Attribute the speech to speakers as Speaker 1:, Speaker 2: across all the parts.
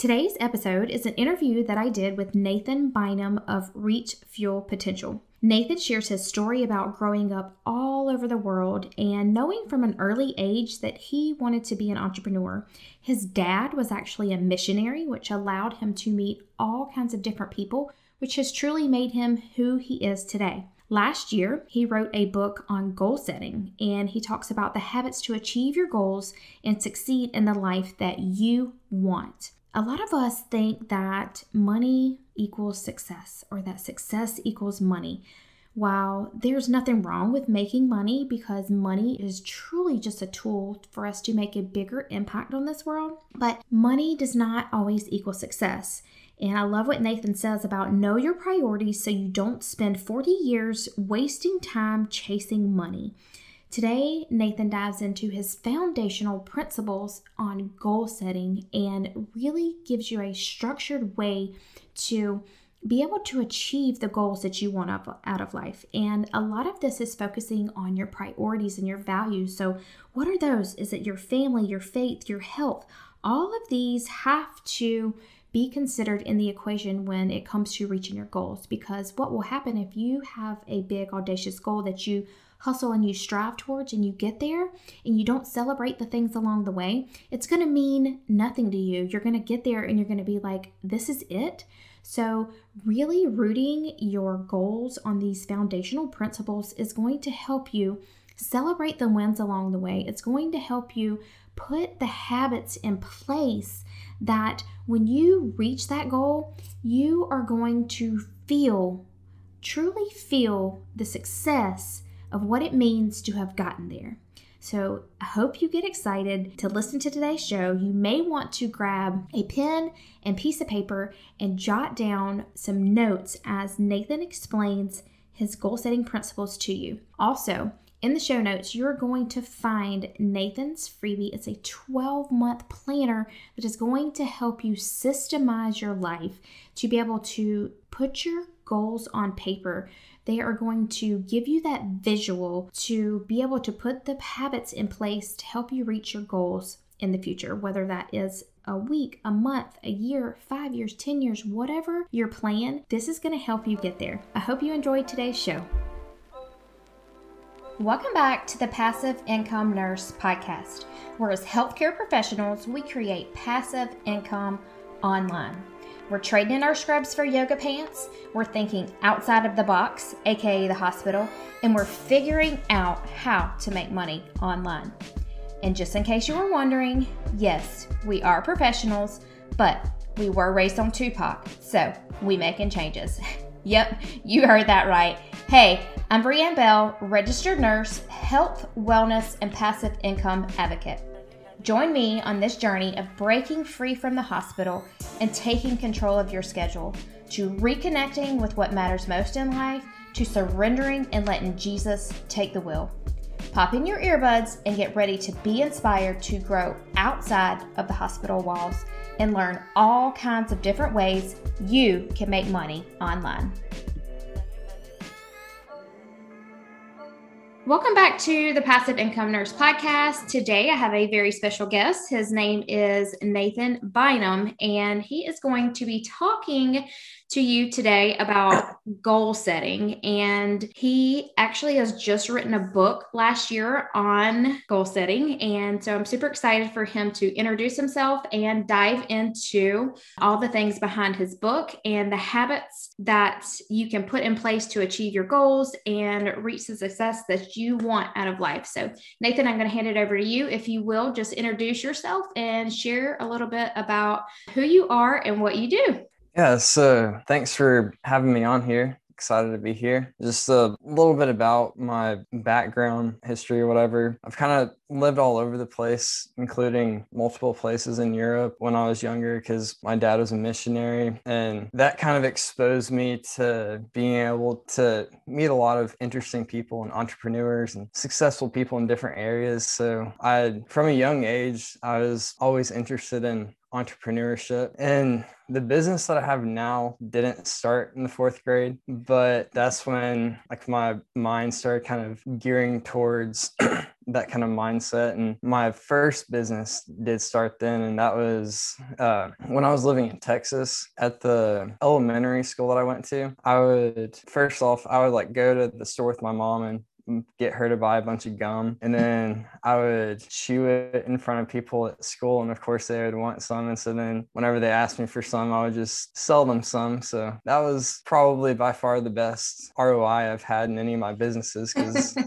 Speaker 1: Today's episode is an interview that I did with Nathan Bynum of Reach Fuel Potential. Nathan shares his story about growing up all over the world and knowing from an early age that he wanted to be an entrepreneur. His dad was actually a missionary, which allowed him to meet all kinds of different people, which has truly made him who he is today. Last year, he wrote a book on goal setting, and he talks about the habits to achieve your goals and succeed in the life that you want a lot of us think that money equals success or that success equals money. While there's nothing wrong with making money because money is truly just a tool for us to make a bigger impact on this world, but money does not always equal success. And I love what Nathan says about know your priorities so you don't spend 40 years wasting time chasing money. Today, Nathan dives into his foundational principles on goal setting and really gives you a structured way to be able to achieve the goals that you want out of life. And a lot of this is focusing on your priorities and your values. So, what are those? Is it your family, your faith, your health? All of these have to be considered in the equation when it comes to reaching your goals because what will happen if you have a big audacious goal that you hustle and you strive towards and you get there and you don't celebrate the things along the way, it's going to mean nothing to you. You're going to get there and you're going to be like, this is it. So, really rooting your goals on these foundational principles is going to help you celebrate the wins along the way. It's going to help you put the habits in place that when you reach that goal, you are going to feel, truly feel the success of what it means to have gotten there. So I hope you get excited to listen to today's show. You may want to grab a pen and piece of paper and jot down some notes as Nathan explains his goal setting principles to you. Also, in the show notes, you're going to find Nathan's freebie. It's a 12 month planner that is going to help you systemize your life to be able to put your goals on paper they are going to give you that visual to be able to put the habits in place to help you reach your goals in the future, whether that is a week, a month, a year, five years, 10 years, whatever your plan, this is going to help you get there. I hope you enjoyed today's show. Welcome back to the Passive Income Nurse podcast, where as healthcare professionals, we create passive income online. We're trading in our scrubs for yoga pants. We're thinking outside of the box, aka the hospital, and we're figuring out how to make money online. And just in case you were wondering, yes, we are professionals, but we were raised on Tupac, so we making changes. yep, you heard that right. Hey, I'm Brianne Bell, registered nurse, health, wellness, and passive income advocate. Join me on this journey of breaking free from the hospital and taking control of your schedule, to reconnecting with what matters most in life, to surrendering and letting Jesus take the wheel. Pop in your earbuds and get ready to be inspired to grow outside of the hospital walls and learn all kinds of different ways you can make money online. Welcome back to the Passive Income Nurse podcast. Today I have a very special guest. His name is Nathan Bynum, and he is going to be talking to you today about goal setting. And he actually has just written a book last year on goal setting. And so I'm super excited for him to introduce himself and dive into all the things behind his book and the habits that you can put in place to achieve your goals and reach the success that you want out of life. So, Nathan, I'm going to hand it over to you. If you will, just introduce yourself and share a little bit about who you are and what you do.
Speaker 2: Yeah, so thanks for having me on here. Excited to be here. Just a little bit about my background, history, or whatever. I've kind of lived all over the place, including multiple places in Europe when I was younger, because my dad was a missionary. And that kind of exposed me to being able to meet a lot of interesting people and entrepreneurs and successful people in different areas. So I, from a young age, I was always interested in entrepreneurship. And the business that I have now didn't start in the fourth grade, but that's when like my mind started kind of gearing towards that kind of mindset. And my first business did start then, and that was uh, when I was living in Texas at the elementary school that I went to. I would first off, I would like go to the store with my mom and get her to buy a bunch of gum and then I would chew it in front of people at school and of course they would want some and so then whenever they asked me for some I would just sell them some so that was probably by far the best ROI I've had in any of my businesses because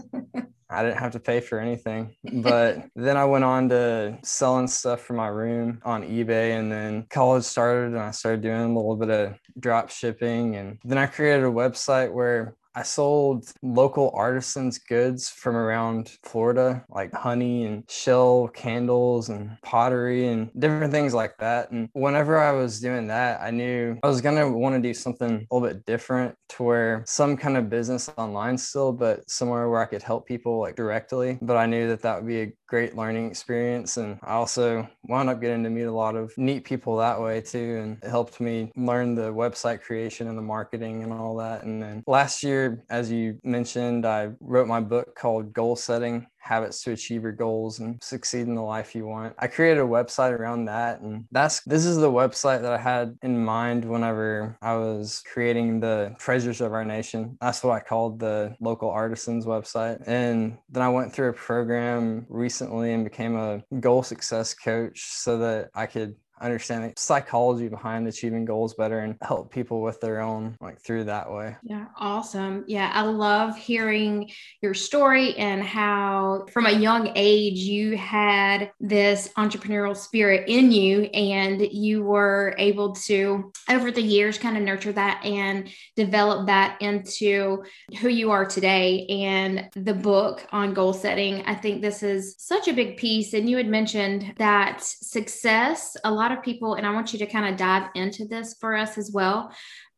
Speaker 2: I didn't have to pay for anything. But then I went on to selling stuff for my room on eBay. And then college started and I started doing a little bit of drop shipping. And then I created a website where I sold local artisans goods from around Florida, like honey and shell candles and pottery and different things like that. And whenever I was doing that, I knew I was going to want to do something a little bit different to where some kind of business online still, but somewhere where I could help people like directly. But I knew that that would be a great learning experience. And I also wound up getting to meet a lot of neat people that way too. And it helped me learn the website creation and the marketing and all that. And then last year, as you mentioned, I wrote my book called Goal Setting Habits to Achieve Your Goals and Succeed in the Life You Want. I created a website around that. And that's this is the website that I had in mind whenever I was creating the Treasures of Our Nation. That's what I called the local artisans website. And then I went through a program recently and became a goal success coach so that I could understand the psychology behind achieving goals better and help people with their own like through that way.
Speaker 1: Yeah, awesome. Yeah, I love hearing your story and how from a young age you had this entrepreneurial spirit in you and you were able to over the years kind of nurture that and develop that into who you are today and the book on goal setting. I think this is such a big piece and you had mentioned that success a lot lot of people, and I want you to kind of dive into this for us as well.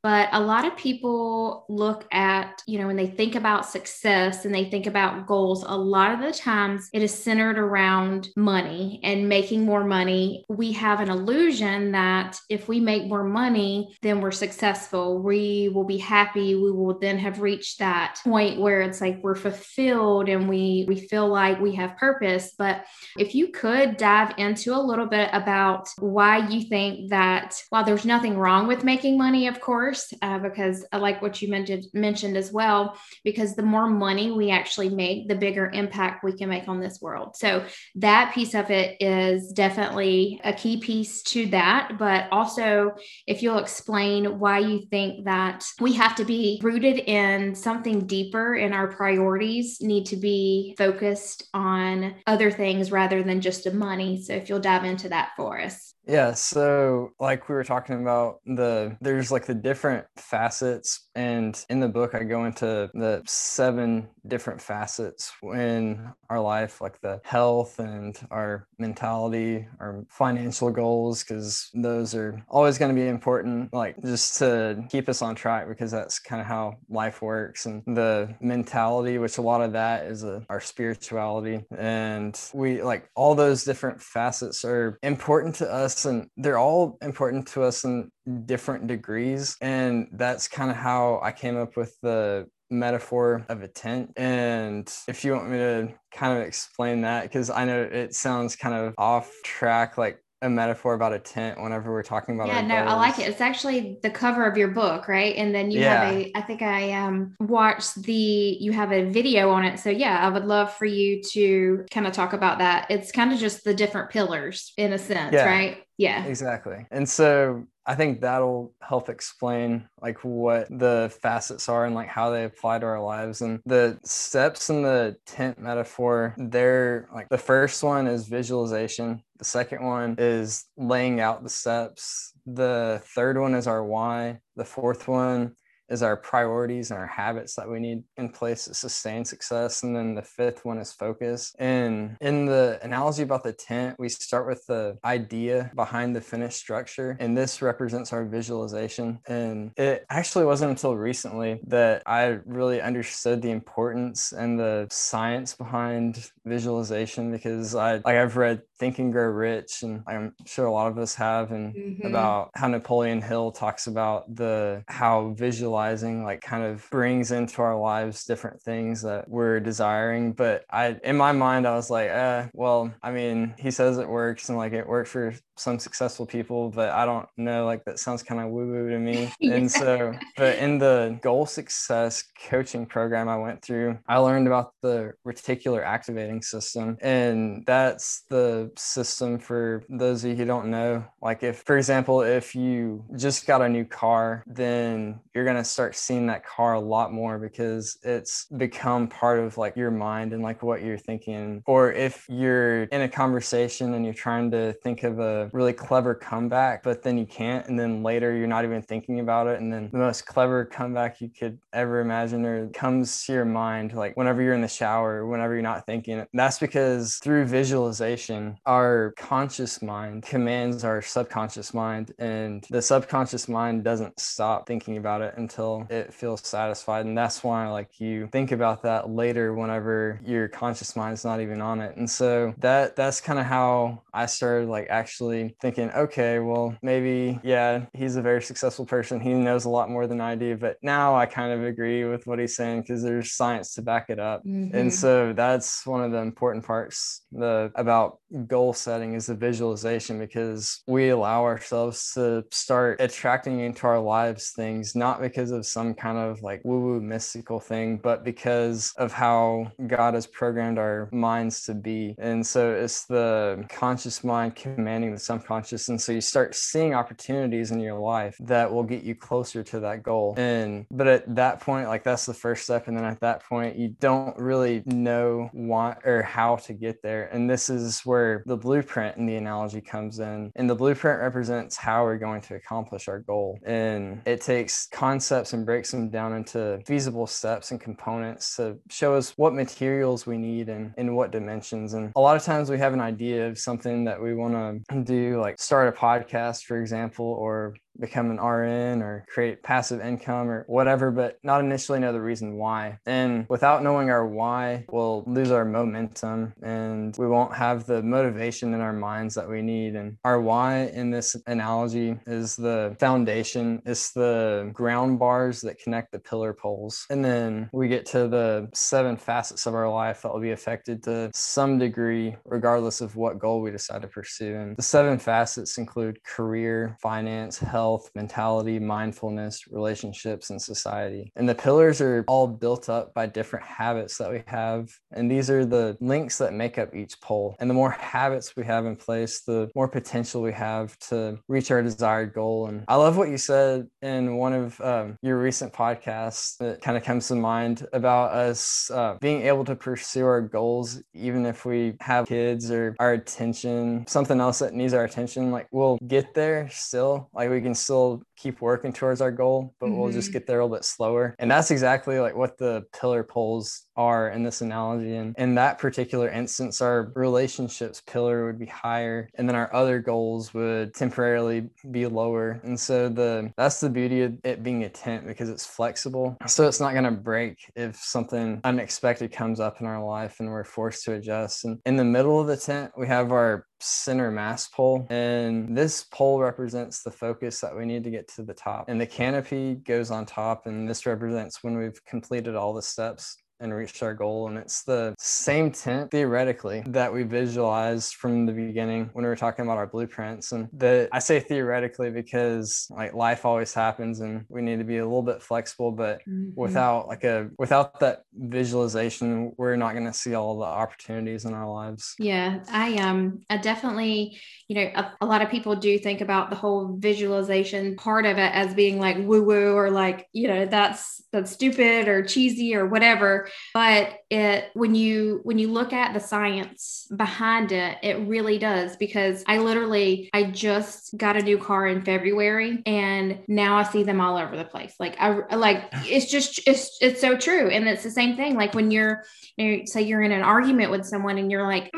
Speaker 1: But a lot of people look at, you know, when they think about success and they think about goals, a lot of the times it is centered around money and making more money. We have an illusion that if we make more money, then we're successful. We will be happy. We will then have reached that point where it's like we're fulfilled and we we feel like we have purpose. But if you could dive into a little bit about why you think that while there's nothing wrong with making money, of course, uh, because I like what you mentioned mentioned as well. Because the more money we actually make, the bigger impact we can make on this world. So that piece of it is definitely a key piece to that. But also, if you'll explain why you think that we have to be rooted in something deeper, and our priorities need to be focused on other things rather than just the money. So if you'll dive into that for us.
Speaker 2: Yeah, so like we were talking about the there's like the different facets and in the book I go into the seven different facets in our life like the health and our mentality, our financial goals cuz those are always going to be important like just to keep us on track because that's kind of how life works. And the mentality which a lot of that is a, uh, our spirituality. And we like all those different facets are important to us us and they're all important to us in different degrees and that's kind of how i came up with the metaphor of a tent. And if you want me to kind of explain that because i know it sounds kind of off track like a metaphor about a tent whenever we're talking about
Speaker 1: yeah no goals. i like it. it's actually the cover of your book right? And then you yeah. have a i think i um watched the you have a video on it. So yeah i would love for you to kind of talk about that. It's kind of just the different pillars in a sense yeah. right? Yeah.
Speaker 2: Exactly. And so I think that'll help explain like what the facets are and like how they apply to our lives. And the steps in the tent metaphor, they're like the first one is visualization. The second one is laying out the steps. The third one is our why. The fourth one is our priorities and our habits that we need in place to sustain success. And then the fifth one is focus. And in the analogy about the tent, we start with the idea behind the finished structure. And this represents our visualization. And it actually wasn't until recently that I really understood the importance and the science behind visualization because I like I've read Think and Grow Rich, and I'm sure a lot of us have, and mm-hmm. about how Napoleon Hill talks about the how visual visualizing like kind of brings into our lives different things that we're desiring. But I, in my mind, I was like, uh, well, I mean, he says it works and like it worked for some successful people, but I don't know, like that sounds kind of woo woo to me. yeah. And so, but in the goal success coaching program I went through, I learned about the reticular activating system. And that's the system for those of you who don't know. Like, if, for example, if you just got a new car, then you're going to start seeing that car a lot more because it's become part of like your mind and like what you're thinking. Or if you're in a conversation and you're trying to think of a really clever comeback, but then you can't. And then later you're not even thinking about it. And then the most clever comeback you could ever imagine or comes to your mind, like whenever you're in the shower, whenever you're not thinking. That's because through visualization, our conscious mind commands our subconscious mind. And the subconscious mind doesn't stop thinking about it until it feels satisfied. And that's why, like, you think about that later whenever your conscious mind is not even on it. And so that that's kind of how I started, like, actually thinking, okay, well, maybe, yeah, he's a very successful person. He knows a lot more than I do. But now I kind of agree with what he's saying because there's science to back it up. Mm-hmm. And so that's one of the important parts the about goal setting is the visualization because we allow ourselves to start attracting into our lives things not because of some kind of like woo woo mystical thing, but because of how God has programmed our minds to be. And so it's the conscious mind commanding the subconscious. And so you start seeing opportunities in your life that will get you closer to that goal. And but at that point, like that's the first step. And then at that point, you don't really know why or how to get there. And this is where the blueprint and the analogy comes in. And the blueprint represents how we're going to accomplish our goal. And it takes concepts and breaks them down into feasible steps and components to show us what materials we need and in what dimensions. And a lot of times we have an idea of something that we want to do, like start a podcast, for example, or become an RN or create passive income or whatever, but not initially know the reason why. And without knowing our why, we'll lose our momentum and we won't have the motivation in our minds that we need. And our why in this analogy is the foundation, it's the ground bars that connect the pillar poles. And then we get to the seven facets of our life that will be affected to some degree, regardless of what goal we decide to pursue. And the seven facets include career, finance, health health, mentality, mindfulness, relationships, and society. And the pillars are all built up by different habits that we have. And these are the links that make up each pole. And the more habits we have in place, the more potential we have to reach our desired goal. And I love what you said in one of um, your recent podcasts that kind of comes to mind about us uh, being able to pursue our goals, even if we have kids or our attention, something else that needs our attention. Like we'll get there still. Like we can still keep working towards our goal, but mm-hmm. we'll just mm-hmm. get there a little bit slower. And that's exactly like what the pillar poles are in this analogy. And in that particular instance, our relationships pillar would be higher, and then our other goals would temporarily be lower. And so the that's the beauty of it being a tent because it's flexible. So it's not gonna break if something unexpected comes up in our life and we're forced to adjust. And in the middle of the tent, we have our center mass pole and this pole represents the focus that we need to get to the top. And the canopy goes on top and this represents when we've completed all the steps and reached our goal. And it's the same tent theoretically that we visualized from the beginning when we were talking about our blueprints. And that I say theoretically because like life always happens and we need to be a little bit flexible, but mm-hmm. without like a without that visualization, we're not going to see all the opportunities in our lives.
Speaker 1: Yeah, I um I definitely, you know, a, a lot of people do think about the whole visualization part of it as being like woo woo or like, you know, that's that's stupid or cheesy or whatever but it when you when you look at the science behind it it really does because i literally i just got a new car in february and now i see them all over the place like i like it's just it's it's so true and it's the same thing like when you're you know, say you're in an argument with someone and you're like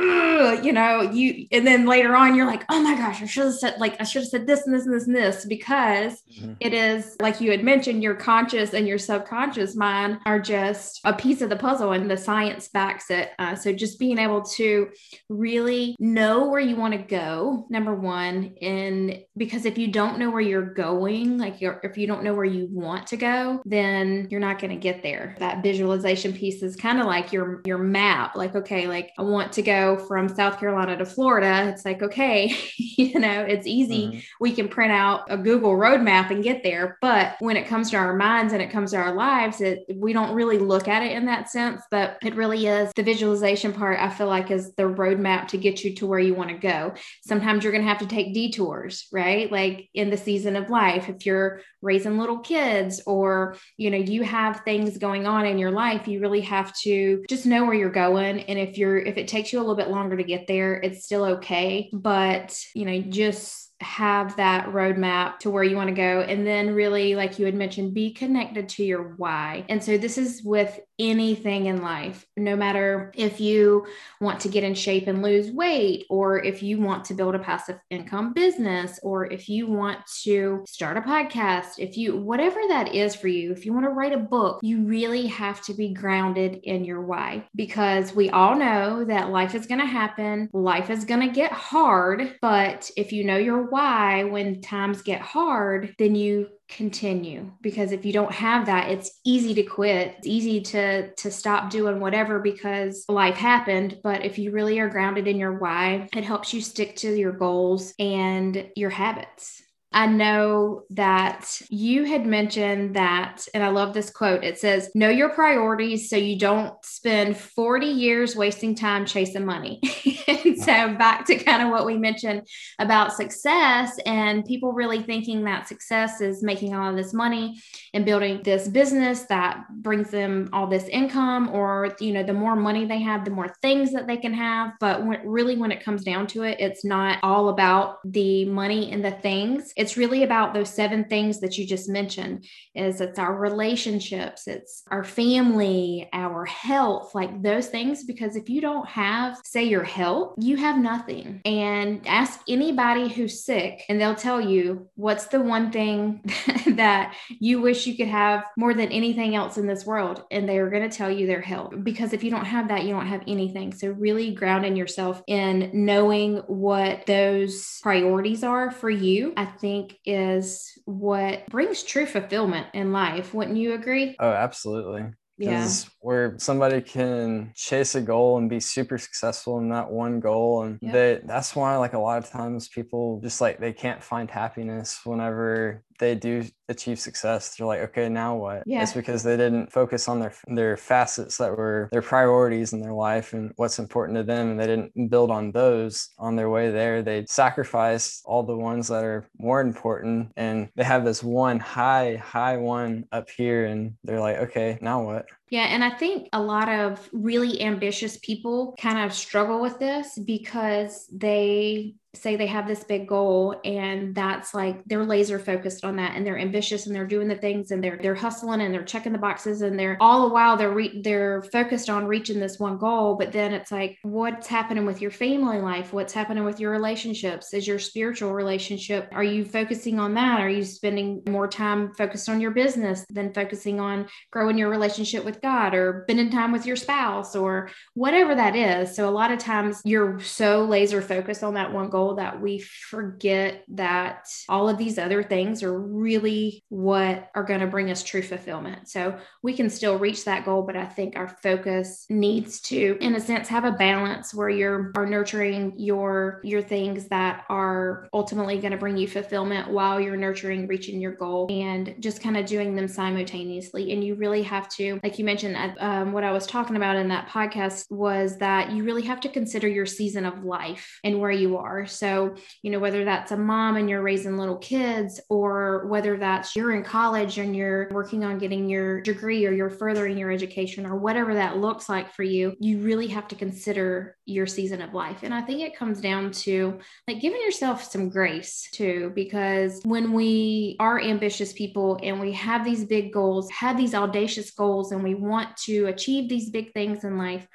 Speaker 1: you know you and then later on you're like oh my gosh i should have said like i should have said this and this and this and this because mm-hmm. it is like you had mentioned your conscious and your subconscious mind are just a piece piece of the puzzle and the science backs it. Uh, so just being able to really know where you want to go, number one, and because if you don't know where you're going, like if you don't know where you want to go, then you're not going to get there. That visualization piece is kind of like your your map. Like, okay, like I want to go from South Carolina to Florida. It's like, okay, you know, it's easy. Mm-hmm. We can print out a Google roadmap and get there. But when it comes to our minds and it comes to our lives, it we don't really look at it in that sense. But it really is the visualization part, I feel like is the roadmap to get you to where you want to go. Sometimes you're gonna have to take detours, right? Like in the season of life, if you're raising little kids or you know you have things going on in your life you really have to just know where you're going and if you're if it takes you a little bit longer to get there it's still okay but you know just have that roadmap to where you want to go. And then, really, like you had mentioned, be connected to your why. And so, this is with anything in life, no matter if you want to get in shape and lose weight, or if you want to build a passive income business, or if you want to start a podcast, if you, whatever that is for you, if you want to write a book, you really have to be grounded in your why because we all know that life is going to happen, life is going to get hard. But if you know your why when times get hard, then you continue because if you don't have that it's easy to quit. It's easy to to stop doing whatever because life happened. But if you really are grounded in your why it helps you stick to your goals and your habits I know that you had mentioned that, and I love this quote. It says, Know your priorities so you don't spend 40 years wasting time chasing money. so, back to kind of what we mentioned about success and people really thinking that success is making all of this money and building this business that brings them all this income, or, you know, the more money they have, the more things that they can have. But when, really, when it comes down to it, it's not all about the money and the things it's really about those seven things that you just mentioned. Is it's our relationships it's our family our health like those things because if you don't have say your health you have nothing. And ask anybody who's sick and they'll tell you what's the one thing that you wish you could have more than anything else in this world and they are going to tell you their health. Because if you don't have that you don't have anything. So really grounding yourself in knowing what those priorities are for you i think think is what brings true fulfillment in life. Wouldn't you agree?
Speaker 2: Oh, absolutely.
Speaker 1: Yeah.
Speaker 2: Where somebody can chase a goal and be super successful in that one goal. And they that's why like a lot of times people just like they can't find happiness whenever they do achieve success, they're like, okay, now what?
Speaker 1: Yeah.
Speaker 2: It's because they didn't focus on their their facets that were their priorities in their life and what's important to them, and they didn't build on those on their way there. They sacrificed all the ones that are more important, and they have this one high, high one up here, and they're like, okay, now what?
Speaker 1: Yeah, and I think a lot of really ambitious people kind of struggle with this because they say they have this big goal and that's like they're laser focused on that and they're ambitious and they're doing the things and they're they're hustling and they're checking the boxes and they're all the while they're re- they're focused on reaching this one goal. But then it's like what's happening with your family life? What's happening with your relationships? Is your spiritual relationship are you focusing on that? Are you spending more time focused on your business than focusing on growing your relationship with God or spending time with your spouse or whatever that is? So a lot of times you're so laser focused on that one goal goal that we forget that all of these other things are really what are going to bring us true fulfillment. So we can still reach that goal, but I think our focus needs to, in a sense, have a balance where you're are nurturing your your things that are ultimately going to bring you fulfillment while you're nurturing reaching your goal and just kind of doing them simultaneously. And you really have to, like you mentioned, um, what I was talking about in that podcast was that you really have to consider your season of life and where you are. So, you know, whether that's a mom and you're raising little kids, or whether that's you're in college and you're working on getting your degree or you're furthering your education or whatever that looks like for you, you really have to consider your season of life. And I think it comes down to like giving yourself some grace too, because when we are ambitious people and we have these big goals, have these audacious goals, and we want to achieve these big things in life,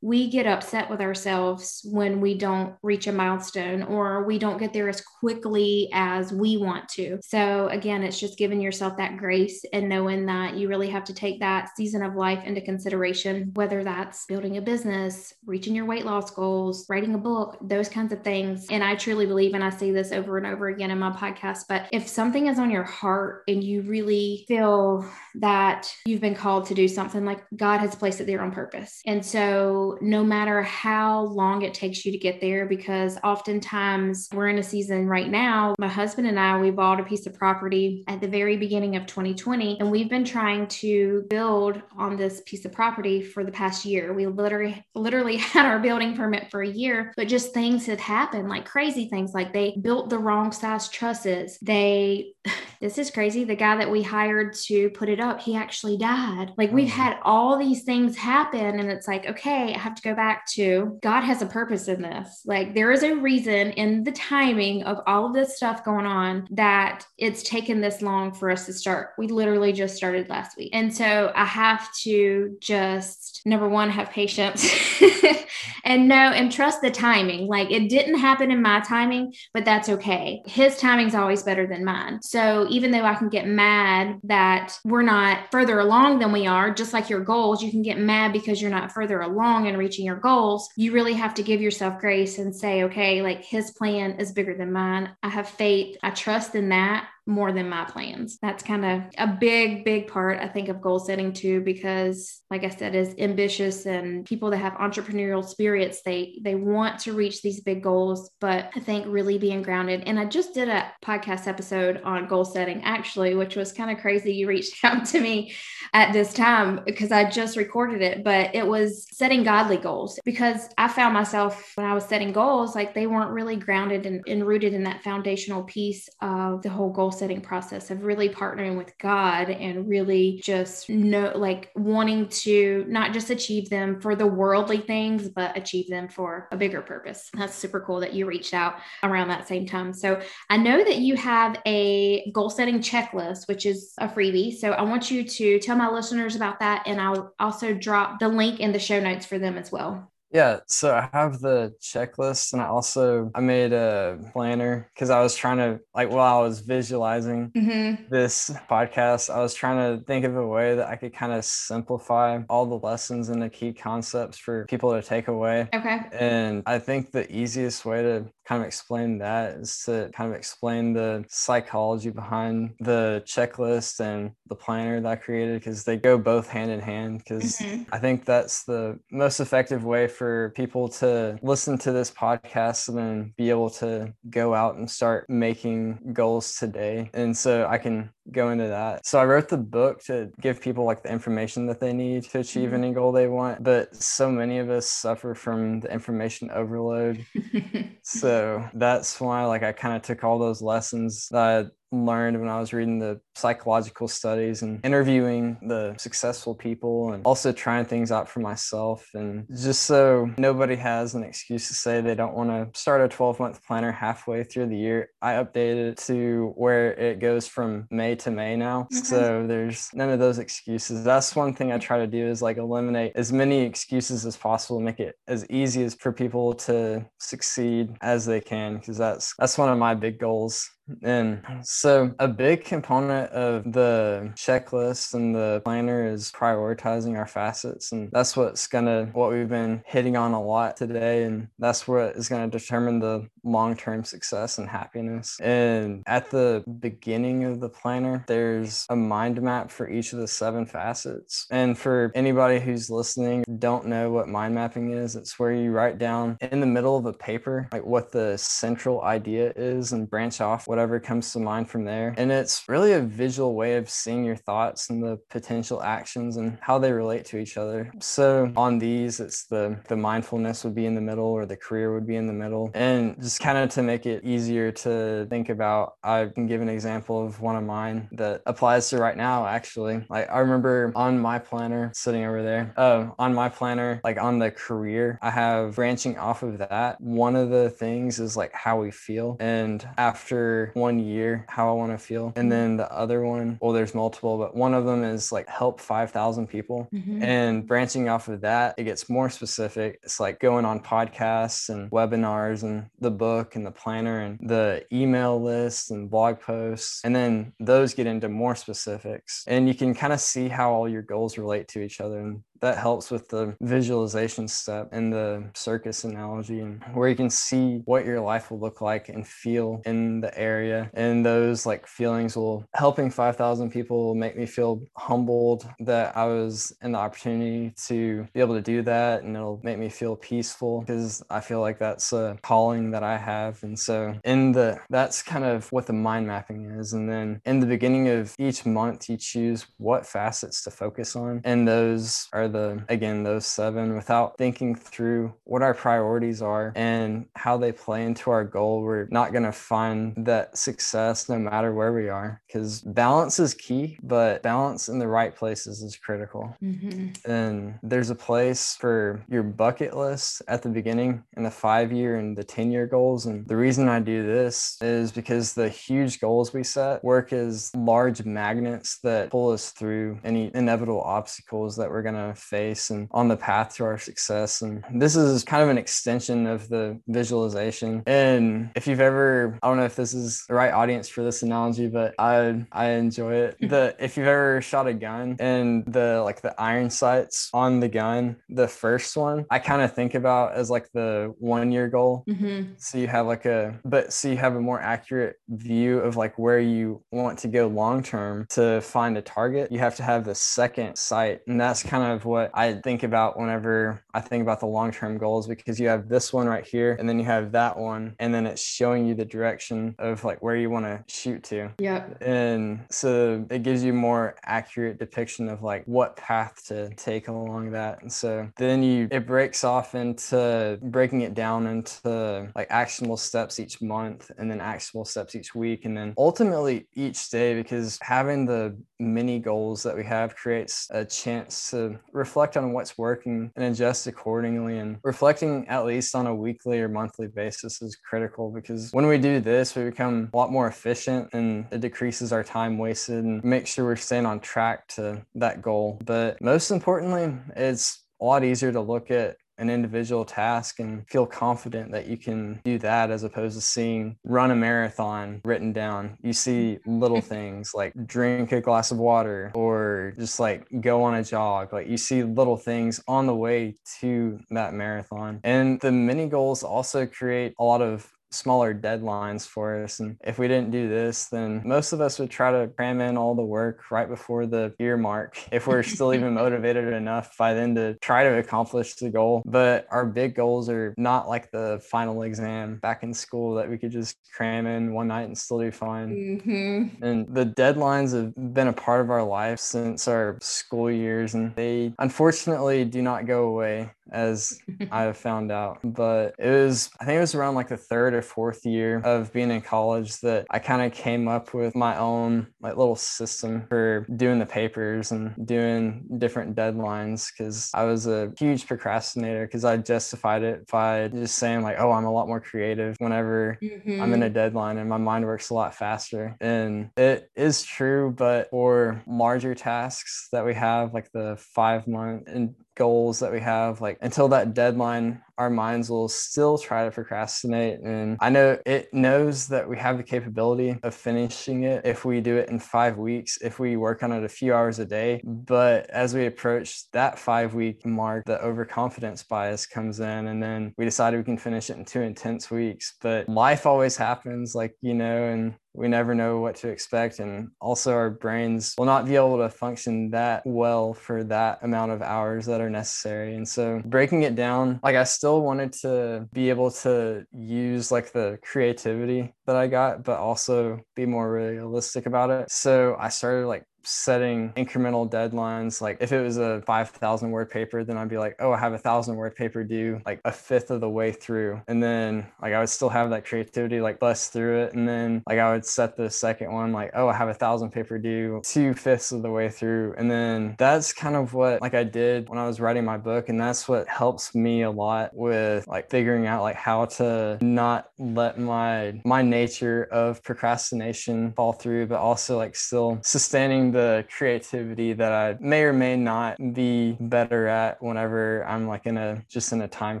Speaker 1: we get upset with ourselves when we don't reach a milestone or we don't get there as quickly as we want to. So, again, it's just giving yourself that grace and knowing that you really have to take that season of life into consideration, whether that's building a business, reaching your weight loss goals, writing a book, those kinds of things. And I truly believe, and I say this over and over again in my podcast, but if something is on your heart and you really feel that you've been called to do something, like God has placed it there on purpose. And so, no matter how long it takes you to get there, because oftentimes we're in a season right now, my husband and I, we bought a piece of property at the very beginning of 2020, and we've been trying to build on this piece of property for the past year. We literally, literally had our building permit for a year, but just things had happened like crazy things, like they built the wrong size trusses. They, this is crazy. The guy that we hired to put it up, he actually died. Like we've mm. had all these things happen, and it's like, okay, have to go back to God has a purpose in this. Like there is a reason in the timing of all of this stuff going on that it's taken this long for us to start. We literally just started last week. And so I have to just, number one, have patience and know and trust the timing. Like it didn't happen in my timing, but that's okay. His timing's always better than mine. So even though I can get mad that we're not further along than we are, just like your goals, you can get mad because you're not further along in reaching your goals. You really have to give yourself grace and say, okay, like his plan is bigger than mine. I have faith. I trust in that more than my plans. That's kind of a big, big part, I think, of goal setting too, because like I said, as ambitious and people that have entrepreneurial spirits, they they want to reach these big goals, but I think really being grounded. And I just did a podcast episode on goal setting actually, which was kind of crazy. You reached out to me at this time because I just recorded it, but it was setting godly goals because I found myself when I was setting goals, like they weren't really grounded and, and rooted in that foundational piece of the whole goal setting process of really partnering with God and really just know, like wanting to not just achieve them for the worldly things, but achieve them for a bigger purpose. That's super cool that you reached out around that same time. So I know that you have a goal setting checklist, which is a freebie. So I want you to tell my listeners about that. And I'll also drop the link in the show notes for them as well.
Speaker 2: Yeah, so I have the checklist and I also I made a planner because I was trying to like while I was visualizing mm-hmm. this podcast, I was trying to think of a way that I could kind of simplify all the lessons and the key concepts for people to take away.
Speaker 1: Okay.
Speaker 2: And I think the easiest way to kind of explain that is to kind of explain the psychology behind the checklist and the planner that I created because they go both hand in hand because mm-hmm. I think that's the most effective way for people to listen to this podcast and then be able to go out and start making goals today. And so I can go into that. So I wrote the book to give people like the information that they need to achieve mm-hmm. any goal they want. But so many of us suffer from the information overload. so that's why like I kind of took all those lessons that learned when I was reading the psychological studies and interviewing the successful people and also trying things out for myself. And just so nobody has an excuse to say they don't want to start a 12 month planner halfway through the year, I updated it to where it goes from May to May now. Okay. So there's none of those excuses. That's one thing I try to do is like eliminate as many excuses as possible, make it as easy as for people to succeed as they can because that's that's one of my big goals and so, a big component of the checklist and the planner is prioritizing our facets. And that's what's going to, what we've been hitting on a lot today. And that's what is going to determine the long term success and happiness. And at the beginning of the planner, there's a mind map for each of the seven facets. And for anybody who's listening, don't know what mind mapping is, it's where you write down in the middle of a paper, like what the central idea is and branch off whatever comes to mind from there. And it's really a visual way of seeing your thoughts and the potential actions and how they relate to each other. So on these, it's the the mindfulness would be in the middle or the career would be in the middle. And just just kind of to make it easier to think about, I can give an example of one of mine that applies to right now, actually. Like, I remember on my planner sitting over there, oh, on my planner, like on the career, I have branching off of that. One of the things is like how we feel. And after one year, how I want to feel. And then the other one, well, there's multiple, but one of them is like help 5,000 people. Mm-hmm. And branching off of that, it gets more specific. It's like going on podcasts and webinars and the book and the planner and the email list and blog posts. And then those get into more specifics. And you can kind of see how all your goals relate to each other. And that helps with the visualization step and the circus analogy and where you can see what your life will look like and feel in the area. And those like feelings will helping 5000 people make me feel humbled that i was in the opportunity to be able to do that and it'll make me feel peaceful because i feel like that's a calling that i have. And so in the that's kind of what the mind mapping is. And then in the beginning of each month you choose what facets to focus on. And those are the again those seven without thinking through what our priorities are and how they play into our goal. We're not going to find that success no matter where we are because balance is key but balance in the right places is critical. Mm-hmm. and there's a place for your bucket list at the beginning and the five year and the 10 year goals. And the reason i do this is because the huge goals we set work as large magnets that pull us through any inevitable obstacles that we're going to face and on the path to our success. And this is kind of an extension of the visualization. And if you've ever, I don't know if this is the right audience for this analogy, but I I enjoy it. The if you've ever shot a gun and the like the iron sights on the gun, the first one, I kind of think about as like the one year goal. Mm-hmm. So you have like a, but so you have a more accurate view of like where you want to go long term to find a target. You have to have the second sight, and that's kind of what I think about whenever I think about the long term goals because you have this one right here and then you have that one and then it's showing you the direction of like where you want to shoot to.
Speaker 1: Yeah.
Speaker 2: And so it gives you more accurate depiction of like what path to take along that. And so then you it breaks off into breaking it down into like actionable steps each month and then actionable steps each week and then ultimately each day because having the mini goals that we have creates a chance to reflect on what's working and adjust accordingly. And reflecting at least on a weekly or monthly basis is critical because when we do this, we become a lot more efficient and it decreases our time wasted and make sure we're staying on track to that goal. But most importantly, it's a lot easier to look at an individual task and feel confident that you can do that as opposed to seeing run a marathon written down. You see little things like drink a glass of water or just like go on a jog. Like you see little things on the way to that marathon. And the mini goals also create a lot of smaller deadlines for us. And if we didn't do this, then most of us would try to cram in all the work right before the year mark if we're still even motivated enough by then to try to accomplish the goal. But our big goals are not like the final exam back in school that we could just cram in one night and still do fine. Mm-hmm. And the deadlines have been a part of our life since our school years, and they unfortunately do not go away as I have found out. But it was, I think it was around like the third or fourth year of being in college that I kind of came up with my own like little system for doing the papers and doing different deadlines because I was a huge procrastinator because I justified it by just saying like, oh, I'm a lot more creative whenever mm-hmm. I'm in a mm-hmm. deadline and my mind works a lot faster. And it is true, but for larger tasks that we have, like the five month and goals that we have like until that deadline our minds will still try to procrastinate and i know it knows that we have the capability of finishing it if we do it in five weeks if we work on it a few hours a day but as we approach that five week mark the overconfidence bias comes in and then we decided we can finish it in two intense weeks but life always happens like you know and we never know what to expect. And also, our brains will not be able to function that well for that amount of hours that are necessary. And so, breaking it down, like I still wanted to be able to use like the creativity that I got, but also be more realistic about it. So I started like setting incremental deadlines. Like if it was a 5,000 word paper, then I'd be like, oh, I have a thousand word paper due like a fifth of the way through. And then like I would still have that creativity, like bust through it. And then like I would set the second one, like, oh, I have a thousand paper due two fifths of the way through. And then that's kind of what like I did when I was writing my book. And that's what helps me a lot with like figuring out like how to not let my my nature of procrastination fall through, but also like still sustaining the the creativity that I may or may not be better at whenever I'm like in a just in a time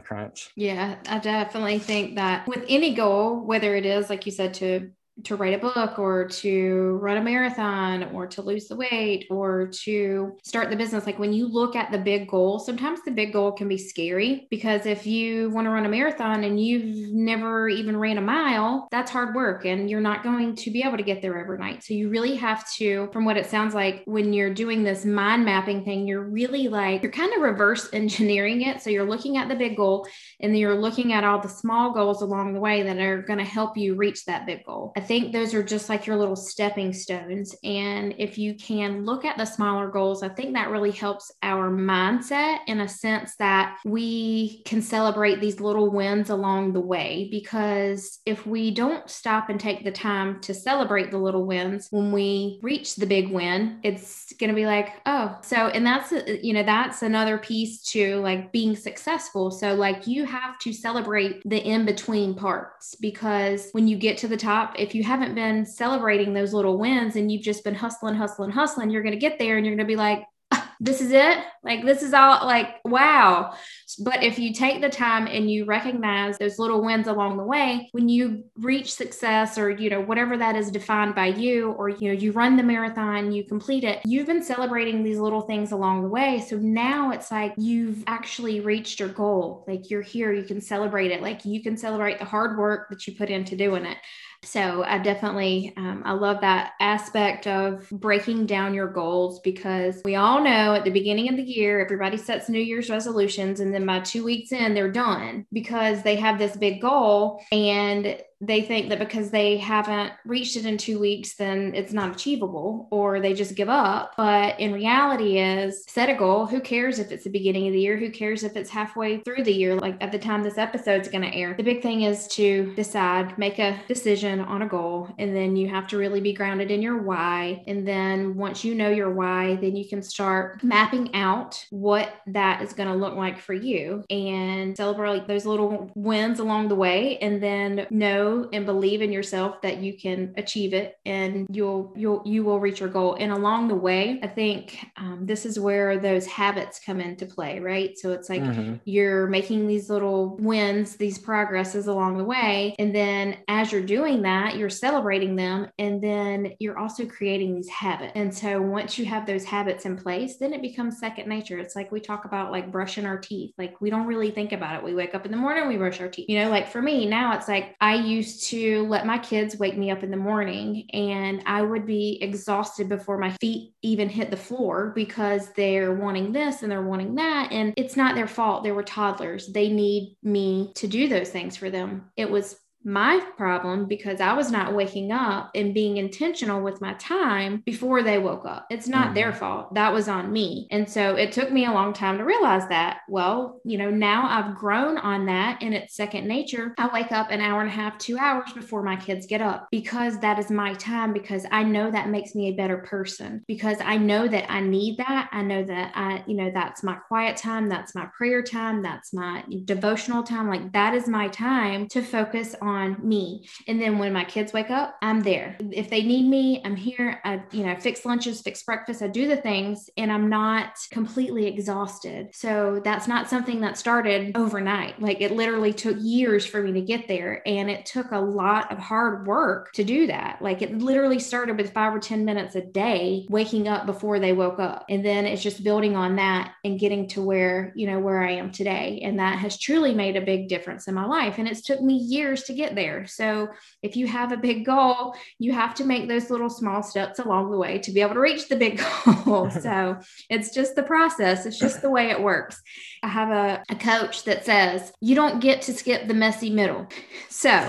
Speaker 2: crunch.
Speaker 1: Yeah, I definitely think that with any goal, whether it is like you said to to write a book or to run a marathon or to lose the weight or to start the business. Like when you look at the big goal sometimes the big goal can be scary because if you want to run a marathon and you've never even ran a mile that's hard work and you're not going to be able to get there overnight. So you really have to from what it sounds like when you're doing this mind mapping thing you're really like you're kind of reverse engineering it. So you're looking at the big goal and then you're looking at all the small goals along the way that are going to help you reach that big goal think those are just like your little stepping stones. And if you can look at the smaller goals, I think that really helps our mindset in a sense that we can celebrate these little wins along the way. Because if we don't stop and take the time to celebrate the little wins when we reach the big win, it's going to be like, oh, so, and that's, you know, that's another piece to like being successful. So, like, you have to celebrate the in between parts because when you get to the top, if you you haven't been celebrating those little wins and you've just been hustling, hustling, hustling, you're going to get there and you're going to be like, this is it. Like, this is all like, wow. But if you take the time and you recognize those little wins along the way, when you reach success or, you know, whatever that is defined by you, or, you know, you run the marathon, you complete it, you've been celebrating these little things along the way. So now it's like you've actually reached your goal. Like, you're here, you can celebrate it. Like, you can celebrate the hard work that you put into doing it. So I definitely, um, I love that aspect of breaking down your goals because we all know at the beginning of the year, everybody sets New Year's resolutions. And then by two weeks in, they're done because they have this big goal and they think that because they haven't reached it in two weeks, then it's not achievable or they just give up. But in reality is set a goal. Who cares if it's the beginning of the year? Who cares if it's halfway through the year? Like at the time this episode's going to air. The big thing is to decide, make a decision on a goal. And then you have to really be grounded in your why. And then once you know your why, then you can start mapping out what that is going to look like for you and celebrate those little wins along the way. And then know know and believe in yourself that you can achieve it and you'll you'll you will reach your goal. And along the way i think um, this is where those habits come into play right? So it's like mm-hmm. you're making these little wins these progresses along the way. And then as you're doing that you're celebrating them. And then you're also creating these habits. And so once you have those habits in place then it becomes second nature. It's like we talk about like brushing our teeth. Like we don't really think about it. We wake up in the morning we brush our teeth. You know like for me now it's like i use used to let my kids wake me up in the morning and I would be exhausted before my feet even hit the floor because they're wanting this and they're wanting that. And it's not their fault. They were toddlers. They need me to do those things for them. It was my problem because I was not waking up and being intentional with my time before they woke up. It's not mm-hmm. their fault. That was on me. And so it took me a long time to realize that. Well, you know, now I've grown on that and it's second nature. I wake up an hour and a half, two hours before my kids get up because that is my time because I know that makes me a better person because I know that I need that. I know that I, you know, that's my quiet time. That's my prayer time. That's my devotional time. Like that is my time to focus on on me. And then when my kids wake up, I'm there. If they need me, I'm here. I, you know, fix lunches, fix breakfast, I do the things, and I'm not completely exhausted. So that's not something that started overnight. Like it literally took years for me to get there. And it took a lot of hard work to do that. Like it literally started with five or 10 minutes a day, waking up before they woke up. And then it's just building on that and getting to where, you know, where I am today. And that has truly made a big difference in my life. And it's took me years to get there. So if you have a big goal, you have to make those little small steps along the way to be able to reach the big goal. so it's just the process, it's just the way it works. I have a, a coach that says you don't get to skip the messy middle. So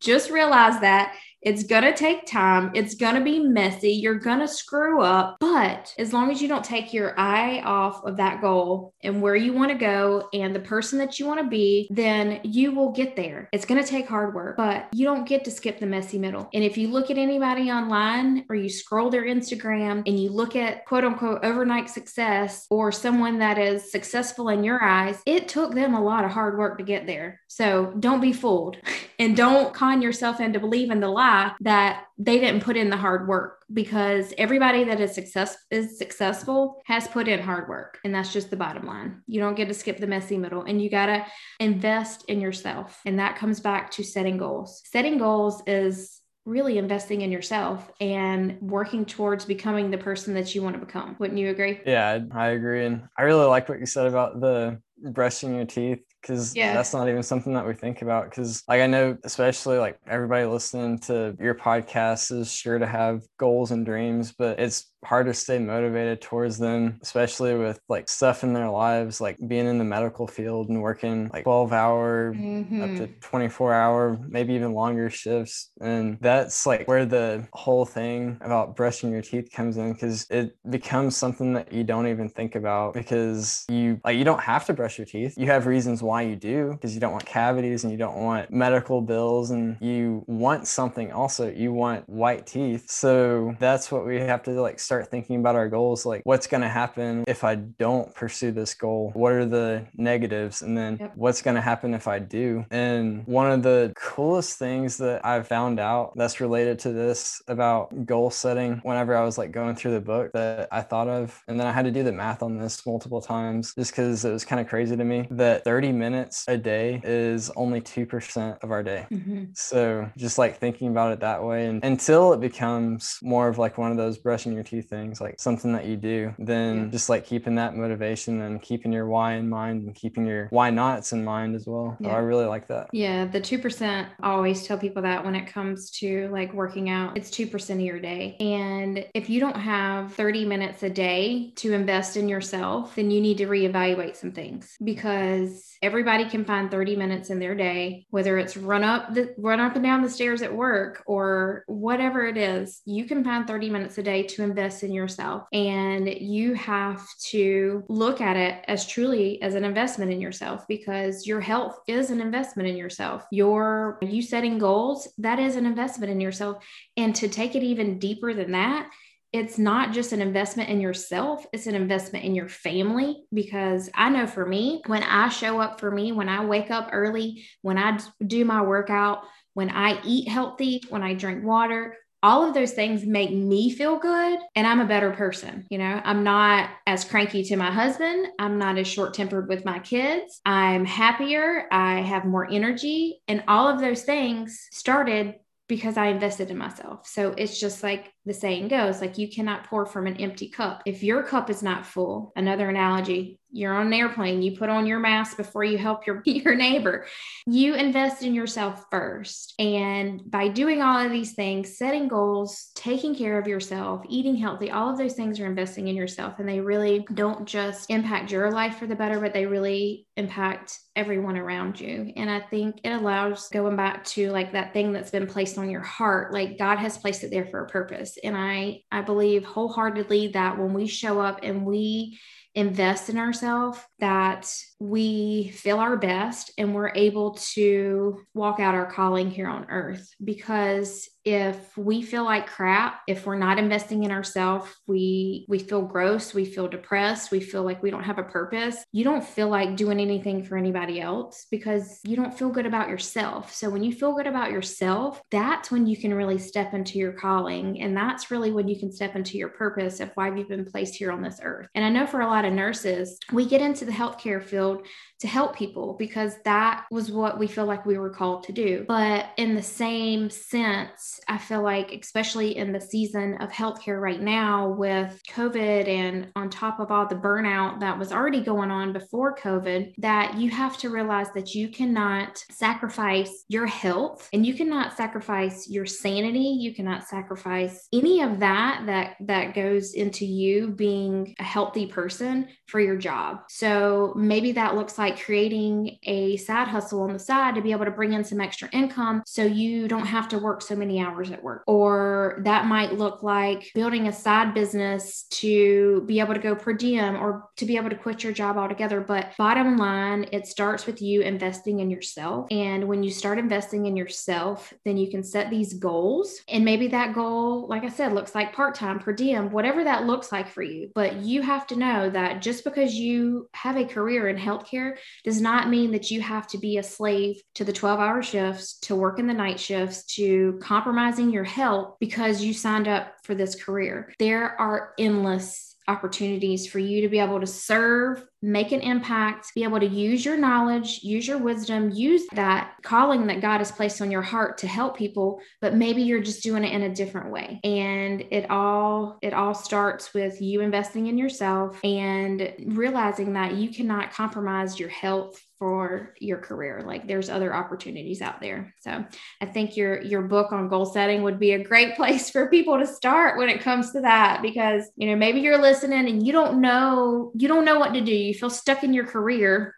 Speaker 1: just realize that it's going to take time. It's going to be messy. You're going to screw up. But as long as you don't take your eye off of that goal and where you want to go and the person that you want to be, then you will get there. It's going to take hard work, but you don't get to skip the messy middle. And if you look at anybody online or you scroll their Instagram and you look at quote unquote overnight success or someone that is successful in your eyes, it took them a lot of hard work to get there. So don't be fooled and don't con yourself into believing the lie that they didn't put in the hard work because everybody that is success is successful has put in hard work and that's just the bottom line. You don't get to skip the messy middle and you got to invest in yourself and that comes back to setting goals. Setting goals is really investing in yourself and working towards becoming the person that you want to become. Wouldn't you agree?
Speaker 2: Yeah i agree and i really like what you said about the brushing your teeth because yeah. that's not even something that we think about because like i know especially like everybody listening to your podcast is sure to have goals and dreams but it's hard to stay motivated towards them especially with like stuff in their lives like being in the medical field and working like 12 hour mm-hmm. up to mm-hmm. 24 hour maybe even longer shifts and that's like where the whole thing about brushing your teeth comes in because it becomes something that you don't even think about because you like you don't have to brush your teeth you have reasons why you do because you don't want cavities and you don't want medical bills and you want something also you want white teeth so that's what we have to like start thinking about our goals like what's going to happen if i don't pursue this goal what are the negatives and then yep. what's going to happen if i do and one of the coolest things that i've found out that's related to this about goal setting whenever i was like going through the book that i thought of and then i had to do the math on this multiple times just because it was kind of crazy to me that 30 minutes a day is only 2% of our day mm-hmm. so just like thinking about it that way and until it becomes more of like one of those brushing your teeth things, like something that you do, then yeah. just like keeping that motivation and keeping your why in mind and keeping your why nots in mind as well. Oh, yeah. So I really like that.
Speaker 1: Yeah. The 2%, I always tell people that when it comes to like working out, it's 2% of your day. And if you don't have 30 minutes a day to invest in yourself, then you need to reevaluate some things because everybody can find 30 minutes in their day, whether it's run up the run up and down the stairs at work or whatever it is, you can find 30 minutes a day to invest invest in yourself. And you have to look at it as truly as an investment in yourself because your health is an investment in yourself. Your you setting goals, that is an investment in yourself. And to take it even deeper than that, it's not just an investment in yourself, it's an investment in your family. Because I know for me, when I show up for me, when I wake up early, when I do my workout, when I eat healthy, when I drink water, all of those things make me feel good and I'm a better person. You know, I'm not as cranky to my husband. I'm not as short tempered with my kids. I'm happier. I have more energy. And all of those things started because I invested in myself. So it's just like the saying goes like you cannot pour from an empty cup. If your cup is not full, another analogy, you're on an airplane, you put on your mask before you help your your neighbor. You invest in yourself first. And by doing all of these things, setting goals, taking care of yourself, eating healthy, all of those things are investing in yourself and they really don't just impact your life for the better, but they really impact everyone around you. And I think it allows going back to like that thing that's been placed on your heart, like God has placed it there for a purpose. And I I believe wholeheartedly that when we show up and we invest in ourselves that we feel our best and we're able to walk out our calling here on earth. Because if we feel like crap if we're not investing in ourselves we we feel gross we feel depressed we feel like we don't have a purpose you don't feel like doing anything for anybody else because you don't feel good about yourself. So when you feel good about yourself that's when you can really step into your calling. And that's really when you can step into your purpose of why you've been placed here on this earth. And i know for a lot of nurses we get into the healthcare field episode to help people because that was what we feel like we were called to do. But in the same sense, I feel like, especially in the season of healthcare right now with COVID and on top of all the burnout that was already going on before COVID, that you have to realize that you cannot sacrifice your health and you cannot sacrifice your sanity. You cannot sacrifice any of that that that goes into you being a healthy person for your job. So maybe that looks like like creating a side hustle on the side to be able to bring in some extra income so you don't have to work so many hours at work. Or that might look like building a side business to be able to go per diem or to be able to quit your job altogether. But bottom line, it starts with you investing in yourself. And when you start investing in yourself, then you can set these goals. And maybe that goal, like I said, looks like part time, per diem, whatever that looks like for you. But you have to know that just because you have a career in healthcare does not mean that you have to be a slave to the 12 hour shifts, to work in the night shifts, to compromising your health because you signed up for this career. There are endless opportunities for you to be able to serve, make an impact, be able to use your knowledge, use your wisdom, use that calling that God has placed on your heart to help people, but maybe you're just doing it in a different way. And it all it all starts with you investing in yourself and realizing that you cannot compromise your health for your career. Like there's other opportunities out there. So i think your your book on goal setting would be a great place for people to start when it comes to that because you know maybe you're listening and you don't know you don't know what to do. You feel stuck in your career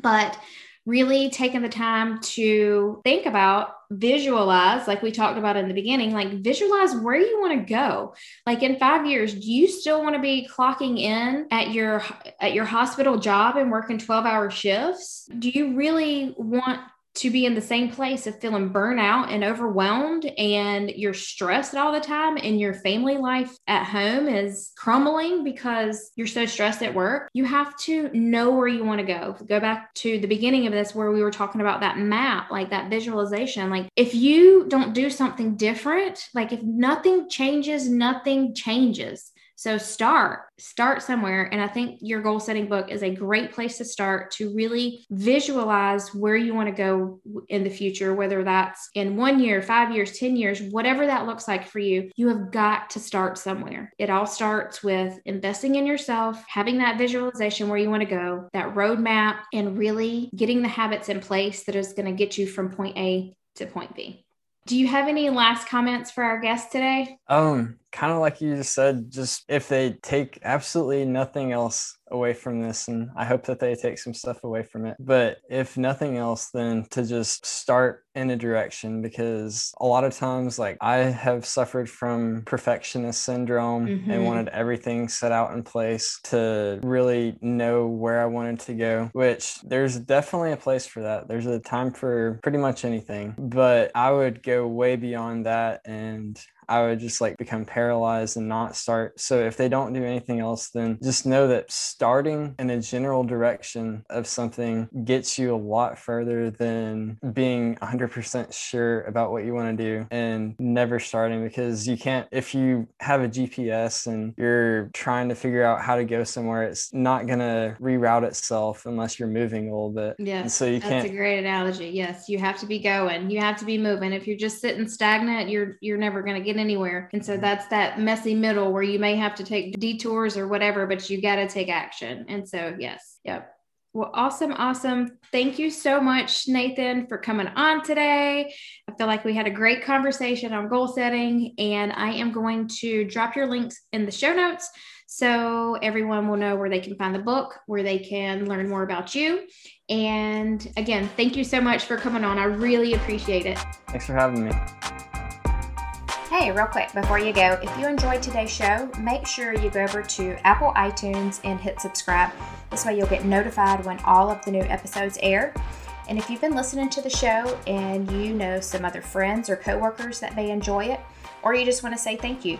Speaker 1: but really taking the time to think about visualize like we talked about in the beginning like visualize where you want to go. Like in 5 years do you still want to be clocking in at your at your hospital job and working 12 hour shifts? Do you really want to be in the same place of feeling burnout and overwhelmed and you're stressed all the time and your family life at home is crumbling because you're so stressed at work, you have to know where you want to go. Go back to the beginning of this where we were talking about that map, like that visualization. Like if you don't do something different, like if nothing changes, nothing changes. So start, start somewhere. And I think your goal setting book is a great place to start to really visualize where you want to go in the future, whether that's in one year, five years, 10 years, whatever that looks like for you. You have got to start somewhere. It all starts with investing in yourself, having that visualization where you want to go, that roadmap, and really getting the habits in place that is going to get you from point A to point B. Do you have any last comments for our guests today?
Speaker 2: Um, kind of like you just said, just if they take absolutely nothing else away from this, and I hope that they take some stuff away from it. But if nothing else, then to just start in a direction because a lot of times, like I have suffered from perfectionist syndrome mm-hmm. and wanted everything set out in place to really know where I wanted to go, which there's definitely a place for that. There's a time for pretty much anything, but I would go way beyond that and I would just like become paralyzed and not start. So if they don't do anything else, then just know that starting in a general direction of something gets you a lot further than being 100% sure about what you want to do and never starting because you can't, if you have a GPS and you're trying to figure out how to go somewhere, it's not going to reroute itself unless you're moving a little bit.
Speaker 1: Yeah. So you can't. That's a great analogy. Yes. You have to be going, you have to be moving. If you're just sitting stagnant, you're, you're never going to get anywhere. And so that's that messy middle where you may have to take detours or whatever, but you got to take action. And so, yes, yep. Well, awesome, awesome. Thank you so much, Nathan, for coming on today. I feel like we had a great conversation on goal setting, and I am going to drop your links in the show notes so everyone will know where they can find the book, where they can learn more about you. And again, thank you so much for coming on. I really appreciate it.
Speaker 2: Thanks for having me.
Speaker 1: Hey, real quick before you go, if you enjoyed today's show, make sure you go over to Apple iTunes and hit subscribe. This way, you'll get notified when all of the new episodes air. And if you've been listening to the show and you know some other friends or coworkers that may enjoy it, or you just want to say thank you,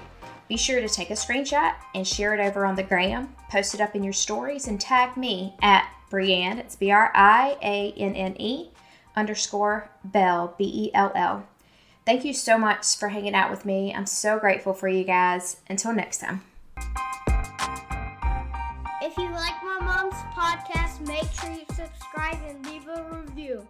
Speaker 1: be sure to take a screenshot and share it over on the gram, post it up in your stories, and tag me at Brianne, it's B R I A N N E underscore Bell, B E L L. Thank you so much for hanging out with me. I'm so grateful for you guys. Until next time.
Speaker 3: If you like my mom's podcast, make sure you subscribe and leave a review.